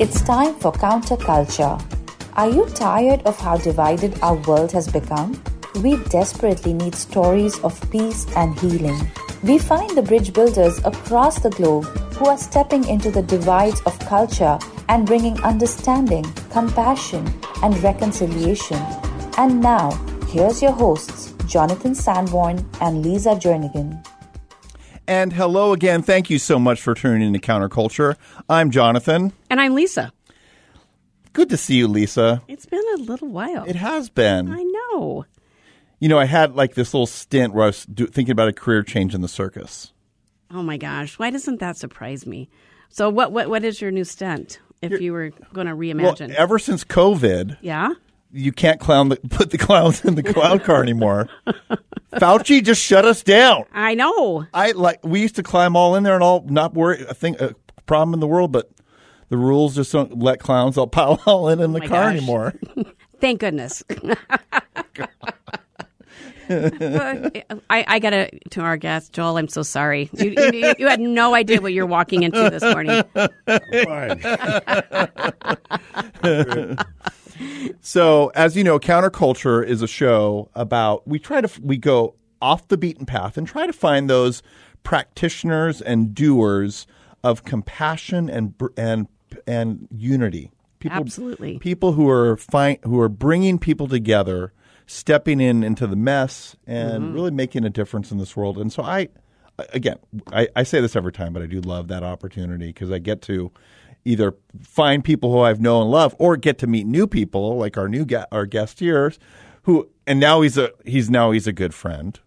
It's time for counterculture. Are you tired of how divided our world has become? We desperately need stories of peace and healing. We find the bridge builders across the globe who are stepping into the divides of culture and bringing understanding, compassion, and reconciliation. And now, here's your hosts, Jonathan Sanborn and Lisa Jernigan. And hello again. Thank you so much for tuning in to Counterculture. I'm Jonathan. And I'm Lisa. Good to see you, Lisa. It's been a little while. It has been. I know. You know, I had like this little stint where I was do- thinking about a career change in the circus. Oh my gosh, why doesn't that surprise me? So, what what what is your new stunt? If you were going to reimagine, Well, ever since COVID, yeah. You can't clown the, put the clowns in the clown car anymore. Fauci just shut us down. I know. I like we used to climb all in there and all not worry. I think a problem in the world, but the rules just don't let clowns all pile all in in the Oh my car gosh. anymore. Thank goodness. I, I got to to our guest Joel. I'm so sorry. You, you, you had no idea what you're walking into this morning. So, as you know, Counterculture is a show about we try to we go off the beaten path and try to find those practitioners and doers of compassion and and and unity. People, Absolutely. people who are fi- who are bringing people together, stepping in into the mess, and mm-hmm. really making a difference in this world. And so, I again, I, I say this every time, but I do love that opportunity because I get to either find people who I've known and love, or get to meet new people like our new ga- our guest here, who and now he's a he's now he's a good friend.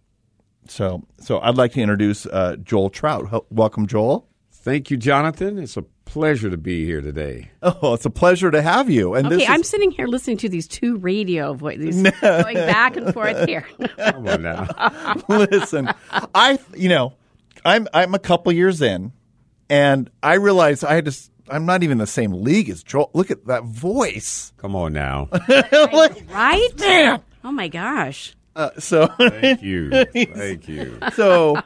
So so I'd like to introduce uh, Joel Trout. Ho- Welcome, Joel. Thank you, Jonathan. It's a pleasure to be here today. Oh, it's a pleasure to have you. And Okay, this I'm sitting here listening to these two radio voices going back and forth here. Come on now. listen. I you know I'm I'm a couple years in, and I realized I just I'm not even the same league as Joel. Look at that voice. Come on now. right? Damn. Oh my gosh. Uh, so Thank you. Thank you. so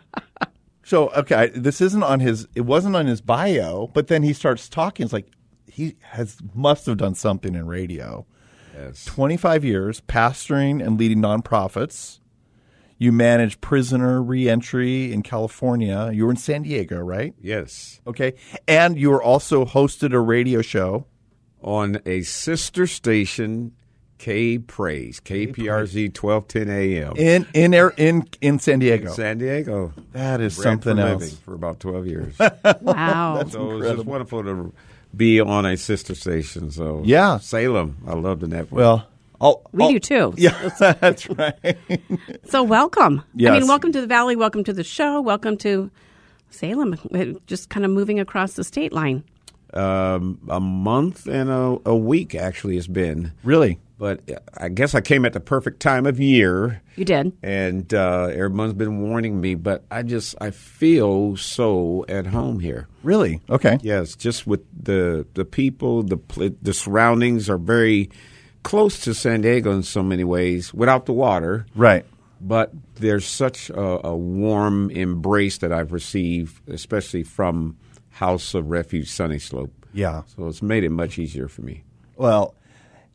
so okay I- this isn't on his it wasn't on his bio but then he starts talking it's like he has must have done something in radio Yes. 25 years pastoring and leading nonprofits you manage prisoner reentry in california you were in san diego right Yes. okay and you were also hosted a radio show On a sister station, K Praise, KPRZ 1210 AM. in in in in san diego San Diego. that is Bradford something living else For about 12 years. Wow. so it's just wonderful to be on a sister station. So Yeah. Salem. I love the network. well I'll, we I'll- do too. yeah that's right So welcome. I mean, welcome to the Valley. Welcome to the show. Welcome to Salem. Just kind of moving across the state line. um, a month and a, a week actually it's been. really But I guess I came at the perfect time of year. You did. and uh, everyone's been warning me, but I just I feel so at home here. Really? Okay. Yes, just with the the people, the the surroundings are very close to San Diego in so many ways, without the water. Right. But there's such a, a warm embrace that I've received, especially from House of Refuge Sunny Slope. Yeah. So it's made it much easier for me. Well,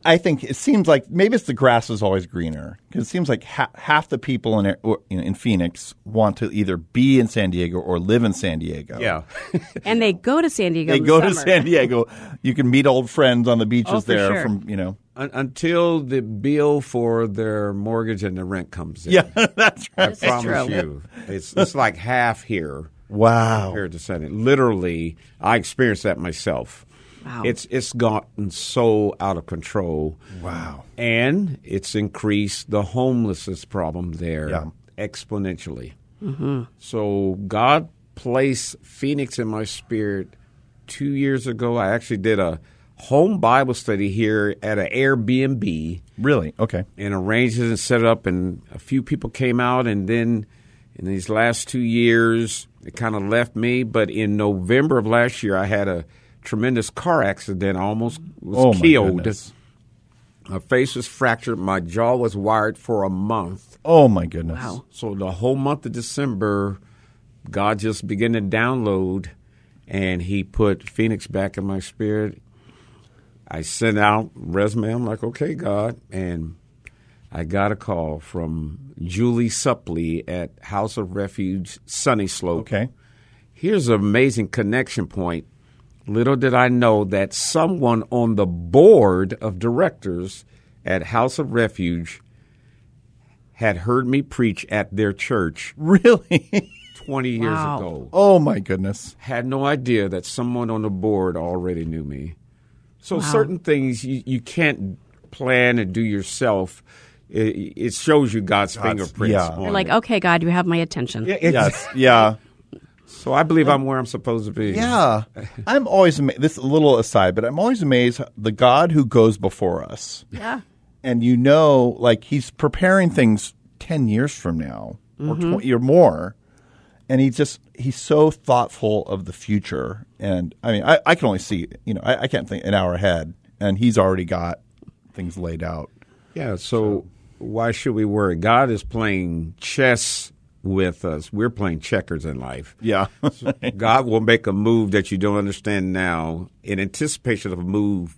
I think it seems like maybe it's the grass is always greener because it seems like ha- half the people in or, you know, in Phoenix want to either be in San Diego or live in San Diego. Yeah. And they go to San Diego. They in the go to. San Diego. You can meet old friends on the beaches Oh, there sure. from, you know. Un- until the bill for their mortgage and the rent comes in. Yeah, that's right. I promise true. you, it's it's like half here Wow. compared to Senate. Literally, I experienced that myself. Wow. It's it's gotten so out of control. Wow. and it's increased the homelessness problem there Yeah. exponentially. Mm-hmm. So God placed Phoenix in my spirit two years ago. I actually did a home Bible study here at an Airbnb Really? Okay. and arranged it and set it up, and a few people came out, and then in these last two years, it kind of left me. But in November of last year, I had a tremendous car accident. I almost was Oh, killed. goodness. My face was fractured. My jaw was wired for a month. Oh my goodness. Wow. So the whole month of December, God just began to download, and He put Phoenix back in my spirit. I sent out resume. I'm like, okay, God, and I got a call from Julie Supley at House of Refuge Sunny Slope. Okay. Here's an amazing connection point. Little did I know that someone on the board of directors at House of Refuge had heard me preach at their church Really? 20 years ago. oh my goodness. Had no idea that someone on the board already knew me. So certain things you, you can't plan and do yourself. It, it shows you God's, fingerprints. yeah. on like, it. okay, God, you have my attention. Yeah, Yes. Yeah. So I believe I'm where I'm supposed to be. Yeah. I'm always amazed. This is a little aside, but I'm always amazed the God who goes before us. Yeah. and you know, like he's preparing things ten years from now or mm-hmm. twenty or more, and he just he's so thoughtful of the future. And I mean, I, I can only see, you know, I, I can't think an hour ahead, and he's already got things laid out. Yeah, so, why should we worry? God is playing chess with us. We're playing checkers in life. Yeah, God will make a move that you don't understand now in anticipation of a move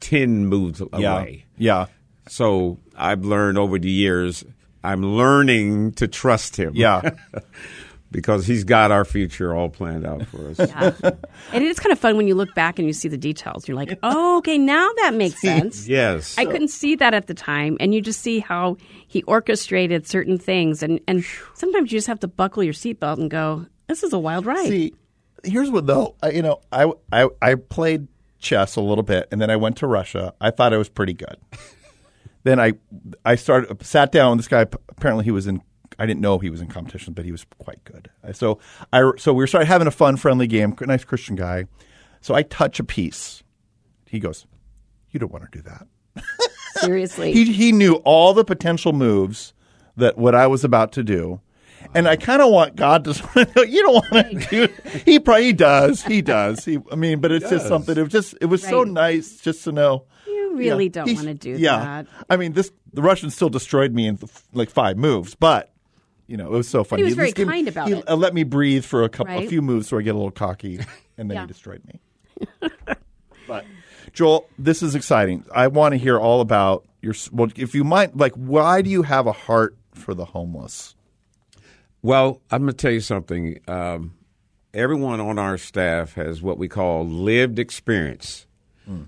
10 moves yeah, away. yeah, So I've learned over the years, I'm learning to trust him. yeah. because he's got our future all planned out for us. Yeah. and it is kind of fun when you look back and you see the details. You're like, oh, okay, now that makes sense. Yes. I couldn't see that at the time, and you just see how he orchestrated certain things, and and sometimes you just have to buckle your seatbelt and go, "This is a wild ride." See, here's what though. You know, I, I I played chess a little bit, and then I went to Russia. I thought I was pretty good. then I I started sat down. With this guy apparently he was in. I didn't know he was in competition, but he was quite good. So I so we started having a fun, friendly game. Nice Christian guy. So I touch a piece. He goes, "You don't want to do that." Seriously, he he knew all the potential moves that what I was about to do. And I kind of want God to. you don't want to do. He probably does. He does. He. I mean, but it's just something. It was just. It was so nice just to know. you really Yeah, don't want to do yeah. that. I mean, this the Russians still destroyed me in like five moves, but you know it was so funny. He was at very least gave me- kind about he, it. uh, let me breathe for a couple, a few moves, so I get a little cocky, and then Yeah. he destroyed me. but Joel, this is exciting. I want to hear all about your. Well, if you might, like, why do you have a heart for the homeless? Well, I'm going to tell you something. Um, everyone on our staff has what we call lived experience.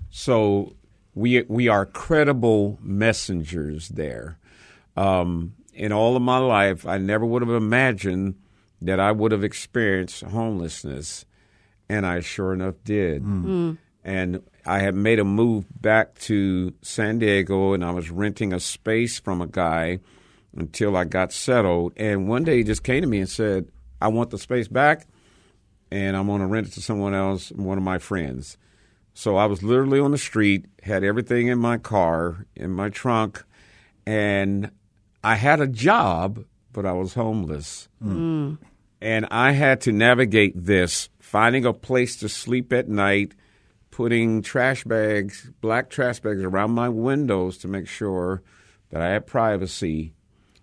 So we we are credible messengers there. Um, in all of my life, I never would have imagined that I would have experienced homelessness, and I sure enough did. Mm. Mm. And I had made a move back to San Diego, and I was renting a space from a guy until I got settled. And one day he just came to me and said, I want the space back and I'm going to rent it to someone else, one of my friends. So I was literally on the street, had everything in my car, in my trunk, and I had a job, but I was homeless. Hmm. And I had to navigate this, finding a place to sleep at night, putting trash bags, black trash bags around my windows to make sure that I had privacy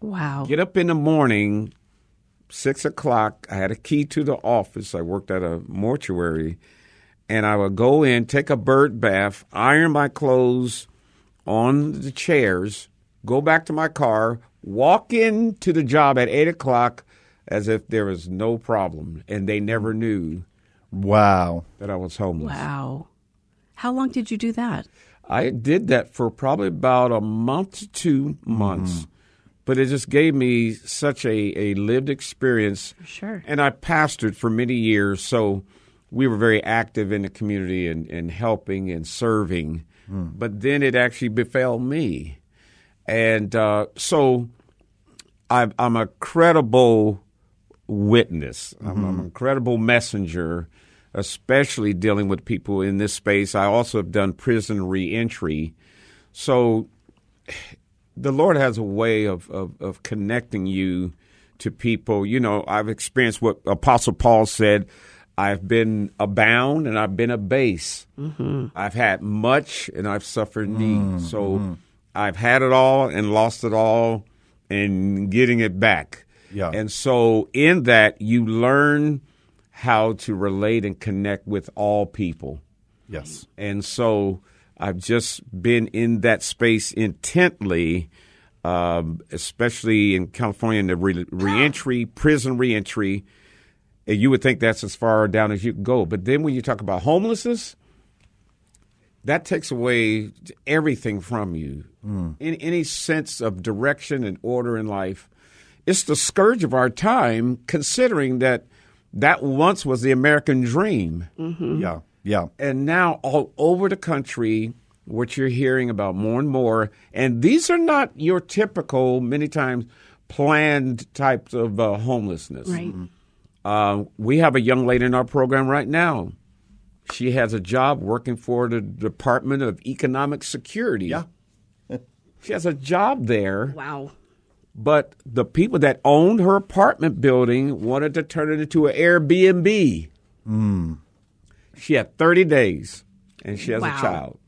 Wow. get up in the morning, six o'clock. I had a key to the office. I worked at a mortuary, and I would go in, take a bird bath, iron my clothes on the chairs, go back to my car, walk into the job at eight o'clock as if there was no problem, and they never knew Wow. that I was homeless. Wow. How long did you do that? I did that for probably about a month to two mm-hmm. months. But it just gave me such a, a lived experience. Sure. And I pastored for many years, so we were very active in the community and, and helping and serving. Mm. But then it actually befell me. And uh, so I'm, I'm a credible witness. I'm, I'm an incredible messenger, especially dealing with people in this space. I also have done prison reentry. So the Lord has a way of, of, of connecting you to people. You know, I've experienced what Apostle Paul said. I've been abound and I've been abase. Mm-hmm. I've had much and I've suffered need. So I've had it all and lost it all and getting it back. Yeah. And so in that, you learn how to relate and connect with all people. Yes. And so I've just been in that space intently, um, especially in California in the re- reentry, prison reentry. And you would think that's as far down as you can go. But then when you talk about homelessness, that takes away everything from you. In any sense of direction and order in life. It's the scourge of our time, considering that that once was the American dream. Yeah. Yeah. And now, all over the country, what you're hearing about more and more, and these are not your typical, many times planned types of uh, homelessness. Right. Uh, we have a young lady in our program right now. She has a job working for the Department of Economic Security. Yeah. She has a job there, Wow. but the people that owned her apartment building wanted to turn it into an Airbnb. Hmm. She had 30 days and she has Wow. a child.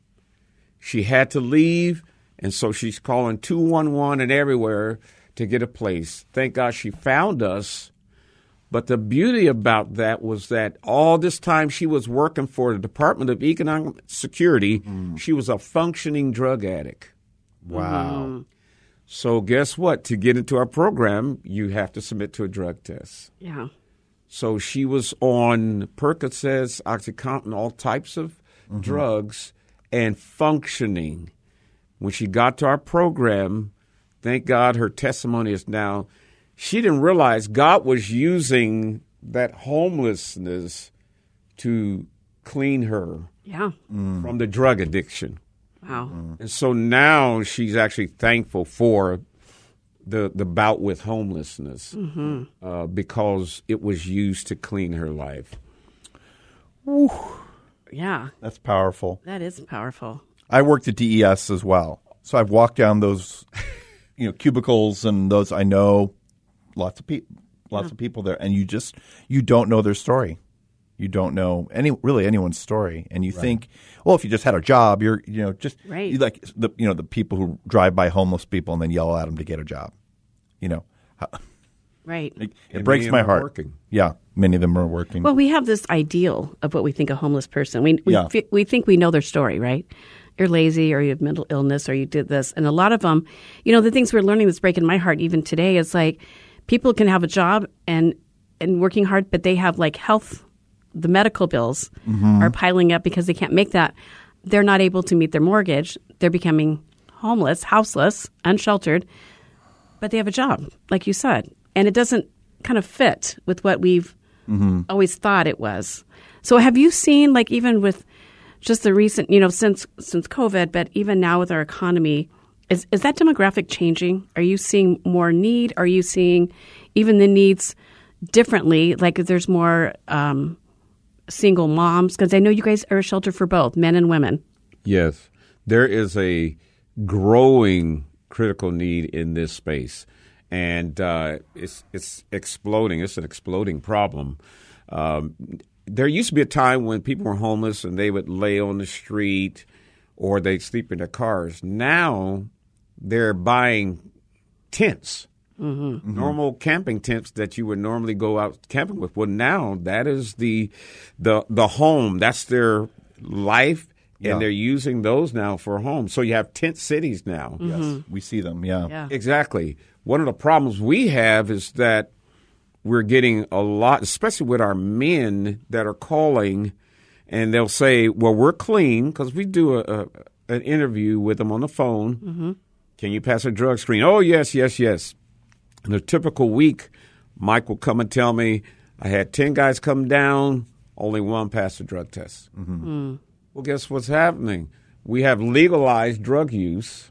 She had to leave, and so she's calling 211 and everywhere to get a place. Thank God she found us. But the beauty about that was that all this time she was working for the Department of Economic Security, mm. she was a functioning drug addict. Wow. Mm-hmm. So guess what? To get into our program, you have to submit to a drug test. Yeah. So she was on Percocets, OxyContin, all types of mm-hmm. drugs, and functioning. When she got to our program, thank God her testimony is now. She didn't realize God was using that homelessness to clean her Yeah. Mm. from the drug addiction. Wow. Mm. And so now she's actually thankful for the the bout with homelessness mm-hmm. uh, because it was used to clean her life. Yeah. That's powerful. That is powerful. I worked at DES as well. So I've walked down those you know cubicles and those I know lots of people lots of people there and you just you don't know their story. You don't know any really anyone's story and you think well if you just had a job you're you know just Right. you like the you know the people who drive by homeless people and then yell at them to get a job. You know. Right. It, it breaks my heart. working. Yeah, many of them are working. Well, we have this ideal of what we think a homeless person. We we, Yeah. fi- we think we know their story, right? You're lazy, or you have mental illness, or you did this, and a lot of them, you know, the things we're learning that's breaking my heart even today is like people can have a job and and working hard, but they have like health, the medical bills mm-hmm. are piling up because they can't make that. They're not able to meet their mortgage. They're becoming homeless, houseless, unsheltered, but they have a job, like you said, and it doesn't kind of fit with what we've mm-hmm. always thought it was. So have you seen like even with just the recent, you know, since since COVID, but even now with our economy, is is that demographic changing? Are you seeing more need? Are you seeing even the needs differently? Like there's more um, single moms because I know you guys are a shelter for both men and women. Yes, there is a growing critical need in this space, and uh, it's it's exploding. It's an exploding problem. Um, there used to be a time when people were homeless and they would lay on the street or they'd sleep in their cars. Now they're buying tents. Mm-hmm. Mm-hmm. Normal camping tents that you would normally go out camping with. Well, now that is the the the home. That's their life, Yeah. and they're using those now for a home. So you have tent cities now. yes, mm-hmm. we see them. Yeah. Yeah. Exactly. One of the problems we have is that we're getting a lot, especially with our men that are calling, and they'll say, "Well, we're clean," because we do a, a an interview with them on the phone. Can you pass a drug screen? Oh, yes, yes, yes. In a typical week, Mike will come and tell me, "I had ten guys come down, only one passed the drug test." Mm-hmm. Mm. Well, guess what's happening? We have legalized drug use.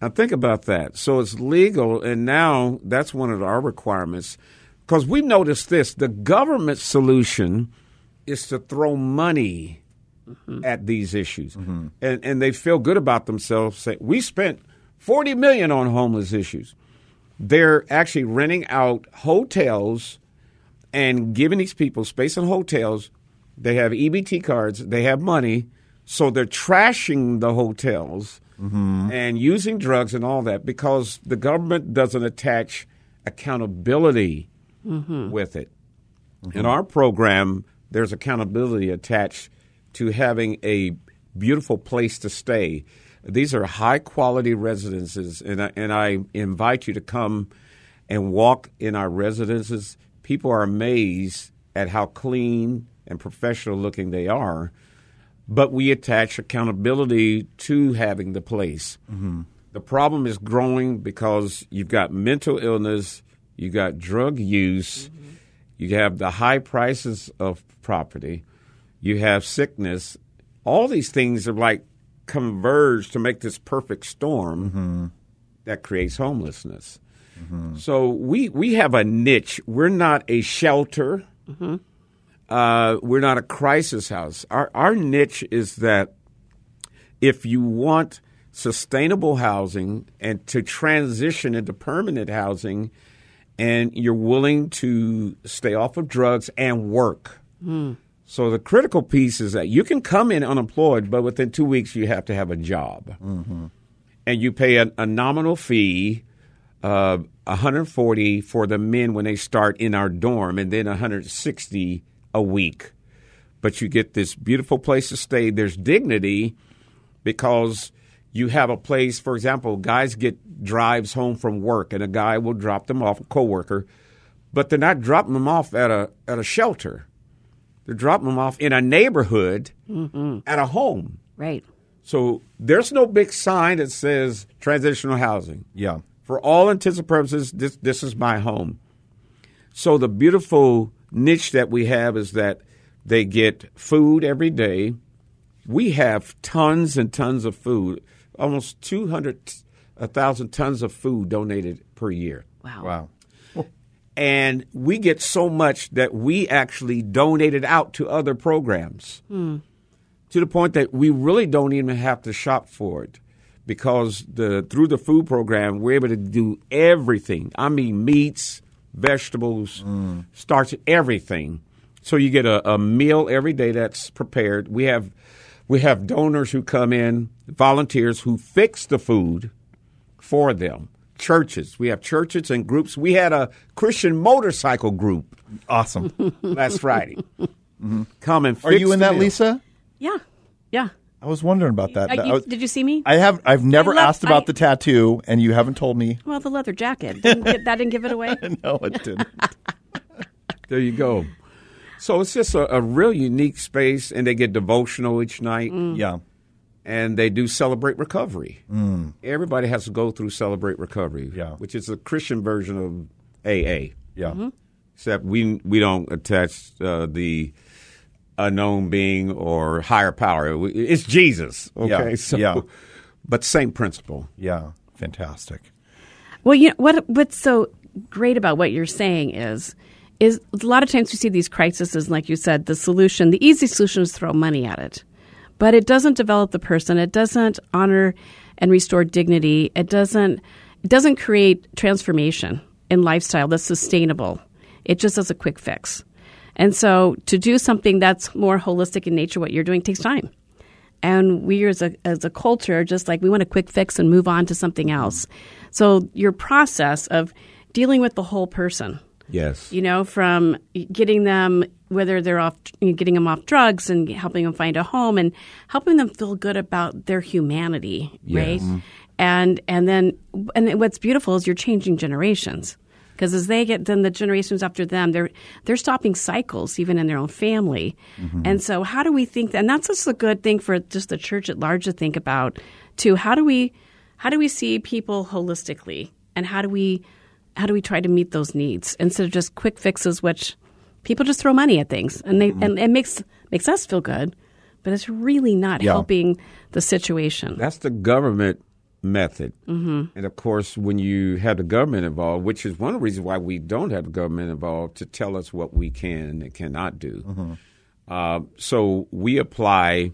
Now think about that. So it's legal, and now that's one of our requirements. Because we've noticed this the government solution is to throw money Mm-hmm. at these issues. Mm-hmm. And, and they feel good about themselves. Say, we spent 40 million on homeless issues. They're actually renting out hotels and giving these people space in hotels. They have EBT cards, they have money, so they're trashing the hotels mm-hmm. and using drugs and all that because the government doesn't attach accountability with it. In our program, there's accountability attached to having a beautiful place to stay. These are high quality residences, and I, and I invite you to come and walk in our residences. People are amazed at how clean and professional looking they are, but we attach accountability to having the place. Mm-hmm. The problem is growing because you've got mental illness, you've got drug use, mm-hmm. you have the high prices of property, you have sickness. All these things are like converge to make this perfect storm mm-hmm. that creates homelessness. Mm-hmm. So we we have a niche. We're not a shelter. Mm-hmm. Uh, we're not a crisis house. Our our niche is that if you want sustainable housing and to transition into permanent housing, and you're willing to stay off of drugs and work. Mm. So the critical piece is that you can come in unemployed, but within two weeks you have to have a job, and you pay a, a nominal fee, uh, 140 for the men when they start in our dorm, and then 160 a week. But you get this beautiful place to stay. There's dignity because you have a place. For example, guys get drives home from work, and a guy will drop them off, a coworker, but they're not dropping them off at a at a shelter. They're dropping them off in a neighborhood at a home. Right. So there's no big sign that says transitional housing. Yeah. For all intents and purposes, this this is my home. So the beautiful niche that we have is that they get food every day. We have tons and tons of food, almost 200,000 tons of food donated per year. Wow. Wow. And we get so much that we actually donate it out to other programs hmm. to the point that we really don't even have to shop for it because the through the food program we're able to do everything. I mean meats, vegetables, hmm. starch, everything. So you get a, a meal every day that's prepared. We have we have donors who come in, volunteers who fix the food for them. Churches. We have churches and groups. We had a Christian motorcycle group Awesome. last Friday. Come and fix Are you in that, meal. Lisa? Yeah. Yeah. I was wondering about that. Uh, you- was- did you see me? I have. I've never I love- asked about I- the tattoo, and you haven't told me. well, the leather jacket. Didn't get, that didn't give it away. No, it didn't. There you go. So it's just a, a real unique space, and they get devotional each night, yeah. And they do celebrate recovery. Everybody has to go through celebrate recovery, Yeah. which is a Christian version of AA, Yeah. except we we don't attach uh, the unknown being or higher power. It's Jesus. Okay, Yeah. so Yeah. but same principle. Yeah. Fantastic. Well, you know what? What's so great about what you're saying is, is a lot of times we see these crises, like you said, the solution, the easy solution is throw money at it, but it doesn't develop the person. It doesn't honor and restore dignity. It doesn't. It doesn't create transformation in lifestyle that's sustainable. It just does a quick fix. And so, to do something that's more holistic in nature, what you're doing takes time. And we as a, as a culture, just like we want a quick fix and move on to something else. So your process of dealing with the whole person, Yes. you know, from getting them, whether they're off, you know, getting them off drugs and helping them find a home and helping them feel good about their humanity, right? And, and then, and what's beautiful is you're changing generations. Because as they get, then the generations after them, they're they're stopping cycles even in their own family, mm-hmm. and so how do we think? that, And that's just a good thing for just the church at large to think about. Too, how do we how do we see people holistically, and how do we how do we try to meet those needs instead of just quick fixes, which people just throw money at things, and they and it makes makes us feel good, but it's really not Yeah. helping the situation. That's the government method. Mm-hmm. And of course, when you have the government involved, which is one of the reasons why we don't have the government involved to tell us what we can and cannot do. Mm-hmm. Uh, so we apply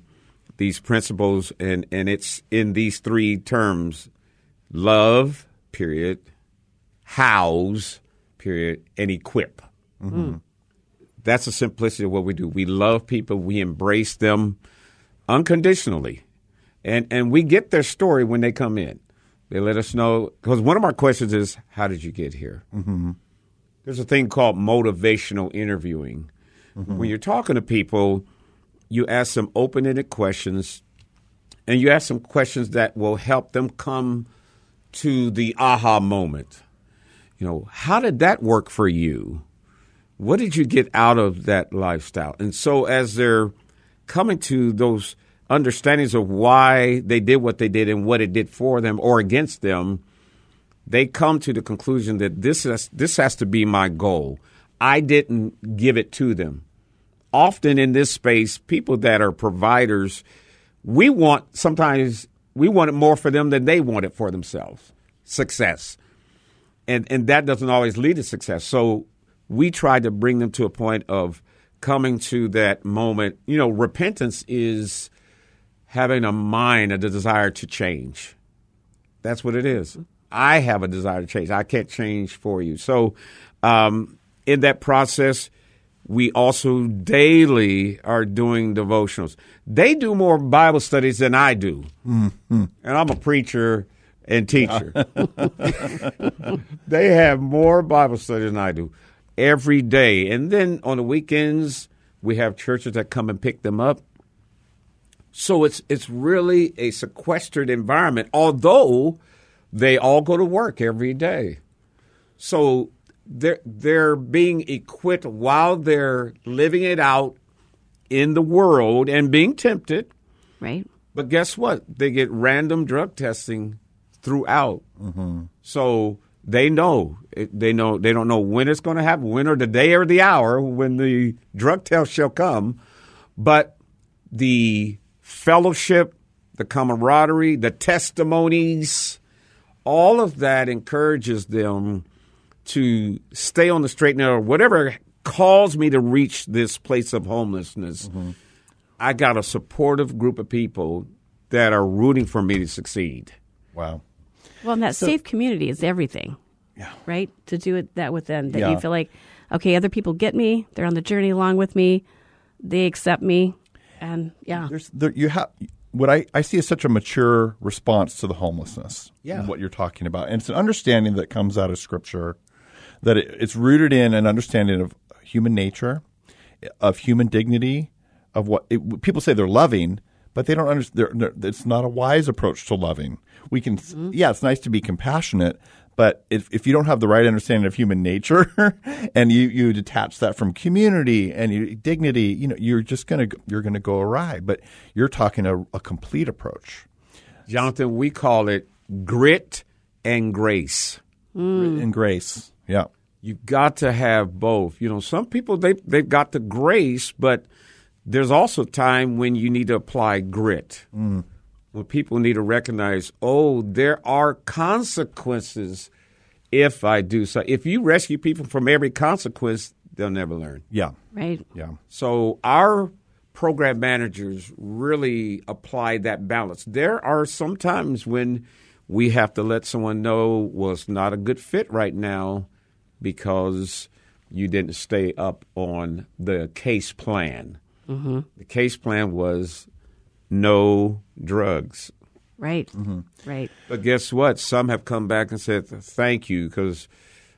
these principles, and, and it's in these three terms love, period, house, period, and equip. Mm-hmm. That's the simplicity of what we do. We love people, we embrace them unconditionally. And, and we get their story when they come in. They let us know, because one of our questions is, How did you get here? Mm-hmm. There's a thing called motivational interviewing. Mm-hmm. When you're talking to people, you ask them open ended questions, and you ask them questions that will help them come to the aha moment. You know, how did that work for you? What did you get out of that lifestyle? And so, as they're coming to those understandings of why they did what they did and what it did for them or against them, they come to the conclusion that this has, this has to be my goal. I didn't give it to them. Often in this space, people that are providers, we want sometimes we want it more for them than they want it for themselves. Success. And and that doesn't always lead to success. So we try to bring them to a point of coming to that moment. You know, repentance is having a mind, a desire to change. That's what it is. I have a desire to change. I can't change for you. So, um, in that process, we also daily are doing devotionals. They do more Bible studies than I do. Mm-hmm. And I'm a preacher and teacher. they have more Bible studies than I do every day. And then on the weekends, we have churches that come and pick them up. So it's it's really a sequestered environment, although they all go to work every day. So they're they're being equipped while they're living it out in the world and being tempted. Right. But guess what? They get random drug testing throughout. Mm-hmm. So they know they know they don't know when it's going to happen, when or the day or the hour when the drug test shall come, but the fellowship, the camaraderie, the testimonies, all of that encourages them to stay on the straight and narrow. Whatever calls me to reach this place of homelessness, mm-hmm. I got a supportive group of people that are rooting for me to succeed. Wow. Well, and that so, safe community is everything. Yeah. Right? To do it that with them, that yeah. you feel like, okay, other people get me, they're on the journey along with me, they accept me, and yeah, There's, there, you have what I, I see is such a mature response to the homelessness. Yeah. what you're talking about, and it's an understanding that comes out of Scripture that it, it's rooted in an understanding of human nature, of human dignity, of what it, people say they're loving, but they don't understand. It's not a wise approach to loving. We can, mm-hmm. yeah, it's nice to be compassionate, but if, if you don't have the right understanding of human nature and you, you detach that from community and you, dignity, you know, you're just gonna you're gonna go awry. But you're talking a, a complete approach. Jonathan, we call it grit and grace. Mm. Grit and grace. Yeah. You've got to have both. You know, some people they they've got the grace, but there's also time when you need to apply grit. Mm when people need to recognize, oh, there are consequences if I do so. If you rescue people from every consequence, they'll never learn. Yeah. Right. Yeah. So our program managers really apply that balance. There are some times when we have to let someone know well it's not a good fit right now because you didn't stay up on the case plan. Mm-hmm. The case plan was no drugs. Right. Mm-hmm. Right. But guess what? Some have come back and said, thank you, because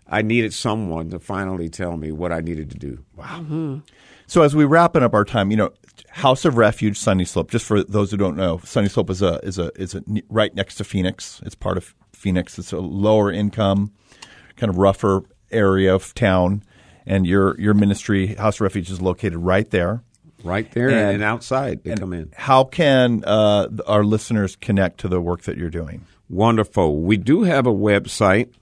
I needed someone to finally tell me what I needed to do. Wow. Mm-hmm. So as we wrapping up our time, you know, House of Refuge, Sunny Slope. Just for those who don't know, Sunny Slope is a is a is a right next to Phoenix. It's part of Phoenix. It's a lower income, kind of rougher area of town, and your your ministry, House of Refuge, is located right there. Right there and, and outside they come in. How can uh, our listeners connect to the work that you're doing? Wonderful. We do have a website,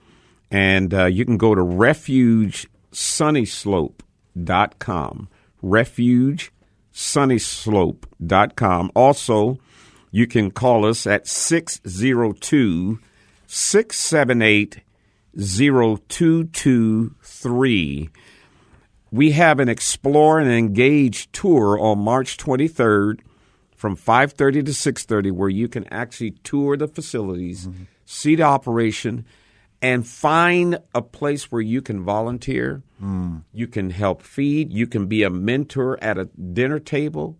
and uh, you can go to refugesunnyslope.com. Refugesunnyslope.com. Also, you can call us at 602 678 0223. We have an Explore and Engage tour on March 23rd from 5:30 to 6:30 where you can actually tour the facilities, mm-hmm. see the operation and find a place where you can volunteer, mm. you can help feed, you can be a mentor at a dinner table,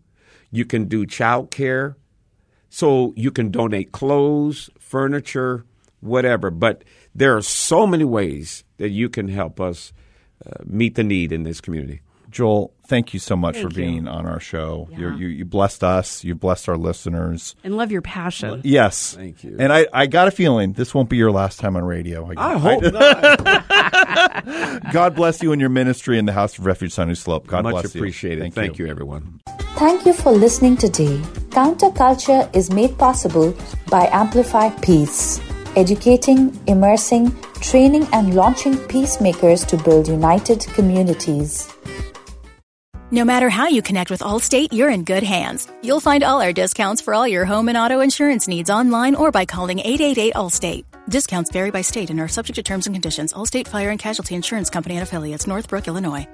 you can do child care. So you can donate clothes, furniture, whatever. But there are so many ways that you can help us uh, meet the need in this community. Joel, thank you so much thank for being on our show. Yeah. you you blessed us. You blessed our listeners. And love your passion. Yes. Thank you. And I, I got a feeling this won't be your last time on radio. I, I hope I, not. God bless you and your ministry in the House of Refuge Sunny Slope. God Much bless you. appreciated. Thank, thank you. you, everyone. Thank you for listening today. Counterculture is made possible by Amplify Peace, educating, immersing, training, and launching peacemakers to build united communities. No matter how you connect with Allstate, you're in good hands. You'll find all our discounts for all your home and auto insurance needs online or by calling 888 Allstate. Discounts vary by state and are subject to terms and conditions. Allstate Fire and Casualty Insurance Company and affiliates, Northbrook, Illinois.